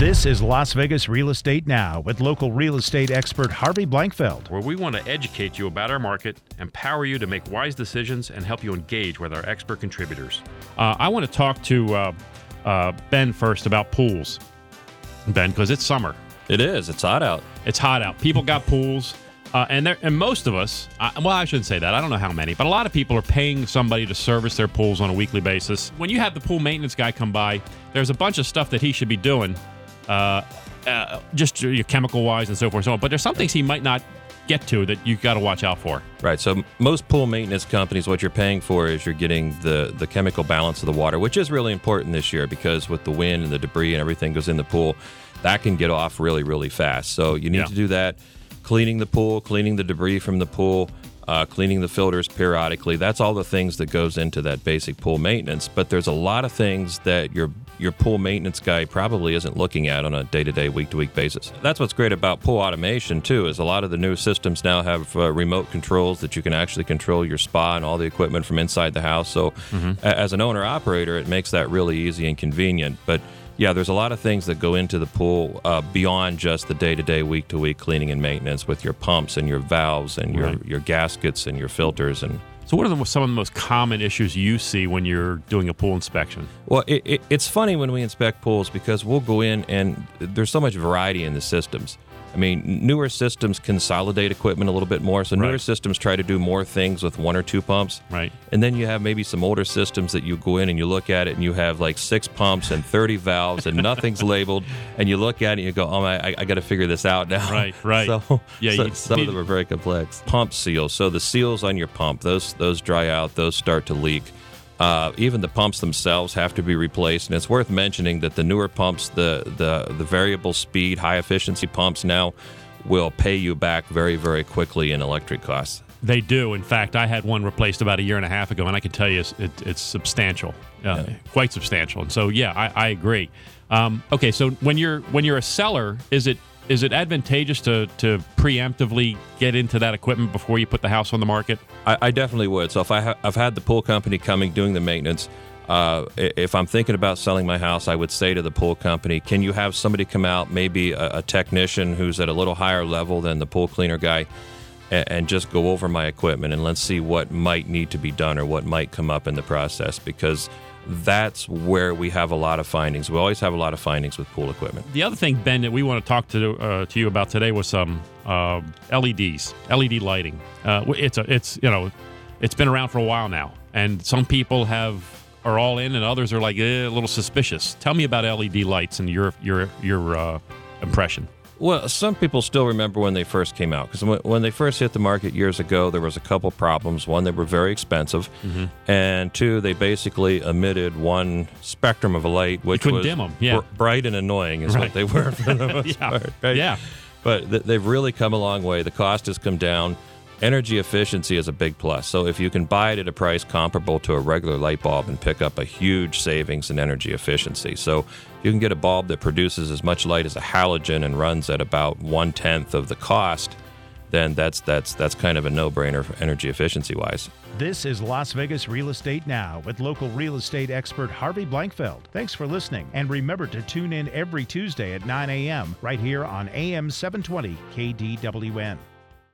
This is Las Vegas Real Estate Now with local real estate expert Harvey Blankfeld. where we want to educate you about our market, empower you to make wise decisions, and help you engage with our expert contributors. Uh, I want to talk to uh, uh, Ben first about pools. Ben, because it's summer. It is. It's hot out. It's hot out. People got pools. Uh, and there, and most of us, uh, well, I shouldn't say that. I don't know how many, but a lot of people are paying somebody to service their pools on a weekly basis. When you have the pool maintenance guy come by, there's a bunch of stuff that he should be doing, uh, uh, just chemical wise and so forth and so on. But there's some things he might not get to that you've got to watch out for. Right. So most pool maintenance companies, what you're paying for is you're getting the the chemical balance of the water, which is really important this year because with the wind and the debris and everything goes in the pool, that can get off really really fast. So you need Yeah. to do that. Cleaning the pool, cleaning the debris from the pool. Uh, cleaning the filters periodically. That's all the things that goes into that basic pool maintenance. But there's a lot of things that your your pool maintenance guy probably isn't looking at on a day to day, week to week basis. That's what's great about pool automation too. Is a lot of the new systems now have uh, remote controls that you can actually control your spa and all the equipment from inside the house. So a- as an owner operator, it makes that really easy and convenient. But yeah, there's a lot of things that go into the pool uh, beyond just the day to day, week to week cleaning and maintenance with your pumps and your valves and your, Right. your gaskets and your filters. And So, what are the, some of the most common issues you see when you're doing a pool inspection? well, it, it, it's funny when we inspect pools because we'll go in and there's so much variety in the systems. I mean, newer systems consolidate equipment a little bit more. So newer Right. systems try to do more things with one or two pumps. Right. And then you have maybe some older systems that you go in and you look at it and you have like six pumps and 30 valves and nothing's labeled. And you look at it and you go, oh, my, I, I got to figure this out now. Right, right. So, Yeah, so some need- of them are very complex. Pump seals. So the seals on your pump, those those dry out, those start to leak. Uh, even the pumps themselves have to be replaced, and it's worth mentioning that the newer pumps, the the the variable speed, high efficiency pumps now will pay you back very very quickly in electric costs. They do. In fact, I had one replaced about a year and a half ago, and I can tell you it's, it, it's substantial, uh, quite substantial. And so, yeah, I, I agree. Um, okay, so when you're when you're a seller, is it is it advantageous to to preemptively get into that equipment before you put the house on the market? I, I definitely would. So if I ha- I've had the pool company coming doing the maintenance. Uh, if I'm thinking about selling my house, I would say to the pool company, "Can you have somebody come out, maybe a, a technician who's at a little higher level than the pool cleaner guy, and, just go over my equipment and let's see what might need to be done or what might come up in the process?" Because that's where we have a lot of findings. We always have a lot of findings with pool equipment. The other thing, Ben, that we want to talk to uh, to you about today was some uh, LEDs, LED lighting. Uh, it's a, it's you know, it's been around for a while now, and some people have are all in, and others are like eh, a little suspicious. Tell me about LED lights and your your your uh, impression. Well, some people still remember when they first came out because when, when they first hit the market years ago, there was a couple problems. One, they were very expensive, mm-hmm. and two, they basically emitted one spectrum of light, which was yeah. br- bright and annoying, is Right. what they were for the most Yeah. part. Right? Yeah. but th- they've really come a long way. The cost has come down. Energy efficiency is a big plus. So if you can buy it at a price comparable to a regular light bulb and pick up a huge savings in energy efficiency. So you can get a bulb that produces as much light as a halogen and runs at about one tenth of the cost. Then that's that's that's kind of a no-brainer for energy efficiency wise. This is Las Vegas Real Estate Now with local real estate expert Harvey Blankfeld. Thanks for listening. And remember to tune in every Tuesday at 9 a.m. right here on AM 720 KDWN.